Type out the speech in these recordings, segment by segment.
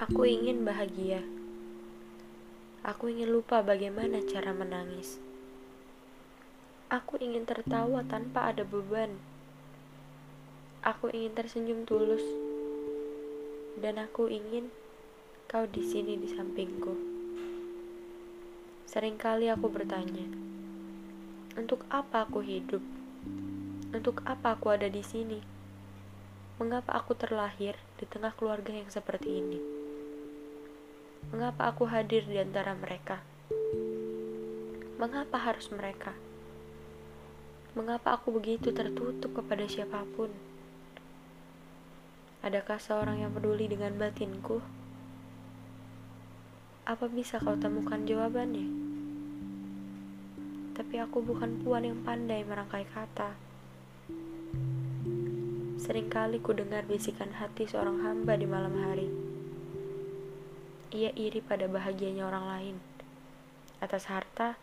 Aku ingin bahagia. Aku ingin lupa bagaimana cara menangis. Aku ingin tertawa tanpa ada beban. Aku ingin tersenyum tulus. Dan aku ingin kau di sini di sampingku. Seringkali aku bertanya, untuk apa aku hidup? Untuk apa aku ada di sini? Mengapa aku terlahir di tengah keluarga yang seperti ini? Mengapa aku hadir di antara mereka? Mengapa harus mereka? Mengapa aku begitu tertutup kepada siapa pun? Adakah seorang yang peduli dengan batinku? Apa bisa kau temukan jawabannya? Tapi aku bukan puan yang pandai merangkai kata. Seringkali ku dengar bisikan hati seorang hamba di malam hari. Ia iri pada bahagianya orang lain atas harta,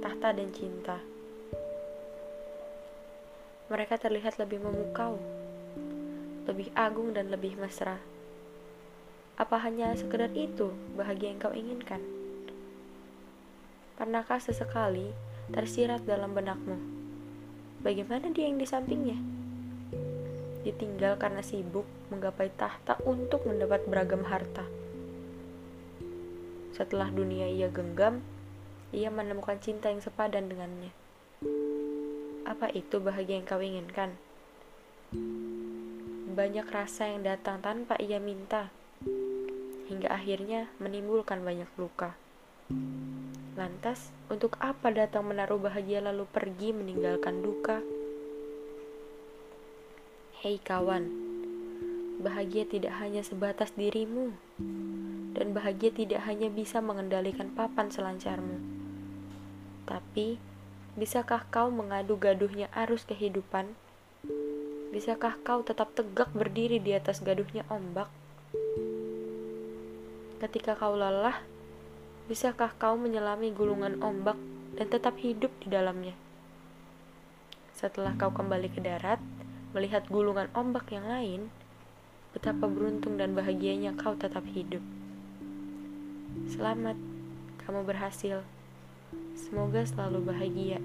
tahta, dan cinta. Mereka terlihat lebih memukau, lebih agung dan lebih mesra. Apa hanya sekedar itu bahagia yang kau inginkan? Pernahkah sesekali tersirat dalam benakmu? Bagaimana dia yang di sampingnya? Ditinggal karena sibuk menggapai tahta untuk mendapat beragam harta. Setelah dunia ia genggam, ia menemukan cinta yang sepadan dengannya. Apa itu bahagia yang kau inginkan? Banyak rasa yang datang tanpa ia minta, hingga akhirnya menimbulkan banyak luka. Lantas, untuk apa datang menaruh bahagia lalu pergi meninggalkan duka? Hei kawan, bahagia tidak hanya sebatas dirimu, dan bahagia tidak hanya bisa mengendalikan papan selancarmu, tapi Bisakah kau mengadu gaduhnya arus kehidupan? Bisakah kau tetap tegak berdiri di atas gaduhnya ombak? Ketika kau lelah, bisakah kau menyelami gulungan ombak dan tetap hidup di dalamnya? Setelah kau kembali ke darat, melihat gulungan ombak yang lain, betapa beruntung dan bahagianya kau tetap hidup. Selamat, kamu berhasil. Semoga selalu bahagia.